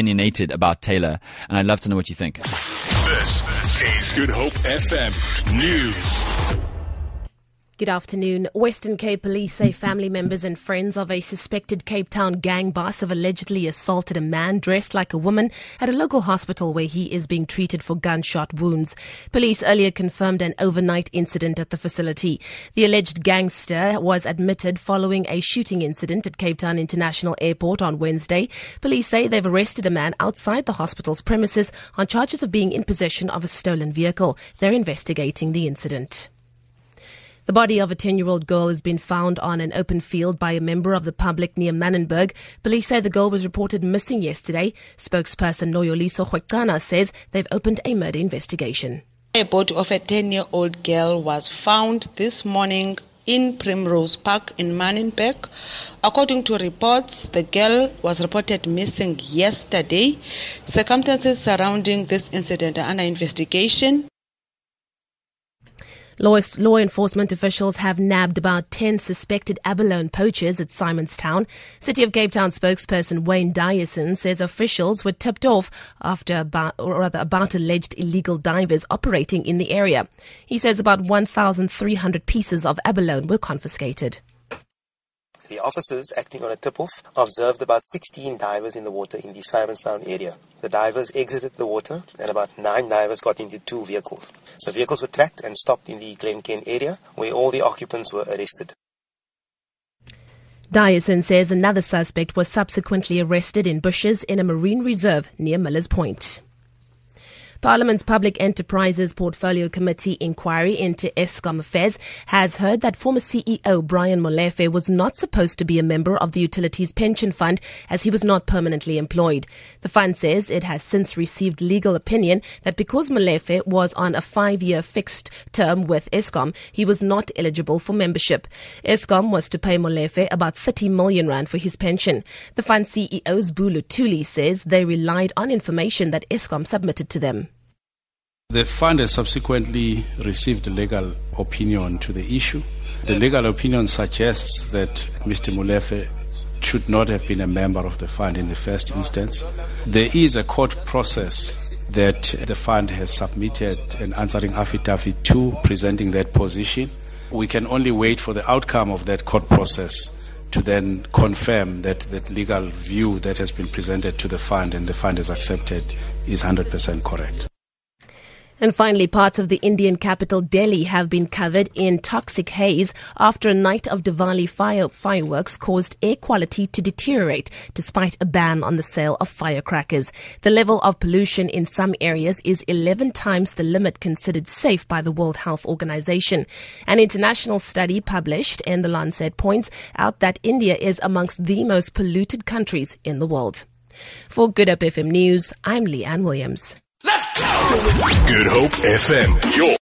opinionated about Taylor, and I'd love to know what you think. This is Good Hope FM News. Good afternoon. Western Cape police say family members and friends of a suspected Cape Town gang boss have allegedly assaulted a man dressed like a woman at a local hospital where he is being treated for gunshot wounds. Police earlier confirmed an overnight incident at the facility. The alleged gangster was admitted following a shooting incident at Cape Town International Airport on Wednesday. Police say they've arrested a man outside the hospital's premises on charges of being in possession of a stolen vehicle. They're investigating the incident. The body of a 10 year old girl has been found on an open field by a member of the public near Mannenberg. Police say the girl was reported missing yesterday. Spokesperson Noloyiso Rwexana says they've opened a murder investigation. A body of a 10 year old girl was found this morning in Primrose Park in Mannenberg. According to reports, the girl was reported missing yesterday. Circumstances surrounding this incident are under investigation. Law, law, enforcement officials have nabbed about 10 suspected abalone poachers at Simonstown. City of Cape Town spokesperson Wayne Dyason says officials were tipped off after about, or rather about alleged illegal divers operating in the area. He says about 1,300 pieces of abalone were confiscated. The officers acting on a tip-off observed about 16 divers in the water in the Simonstown area. The divers exited the water and about nine divers got into two vehicles. The vehicles were tracked and stopped in the Glencairn area where all the occupants were arrested. Dyason says another suspect was subsequently arrested in bushes in a marine reserve near Millers Point. Parliament's Public Enterprises Portfolio Committee inquiry into Eskom affairs has heard that former CEO Brian Molefe was not supposed to be a member of the utilities pension fund as he was not permanently employed. The fund says it has since received legal opinion that because Molefe was on a five-year fixed term with Eskom, he was not eligible for membership. Eskom was to pay Molefe about 30 million rand for his pension. The fund CEO Sbu Luthuli says they relied on information that Eskom submitted to them. The fund has subsequently received a legal opinion to the issue. The legal opinion suggests that Mr. Molefe should not have been a member of the fund in the first instance. There is a court process that the fund has submitted an answering affidavit to presenting that position. We can only wait for the outcome of that court process to then confirm that that legal view that has been presented to the fund and the fund has accepted is 100% correct. And finally, parts of the Indian capital Delhi have been covered in toxic haze after a night of Diwali fire, fireworks caused air quality to deteriorate despite a ban on the sale of firecrackers. The level of pollution in some areas is 11 times the limit considered safe by the World Health Organization. An international study published in the Lancet points out that India is amongst the most polluted countries in the world. For Good Hope FM News, I'm Leanne Williams. Good Hope FM. Your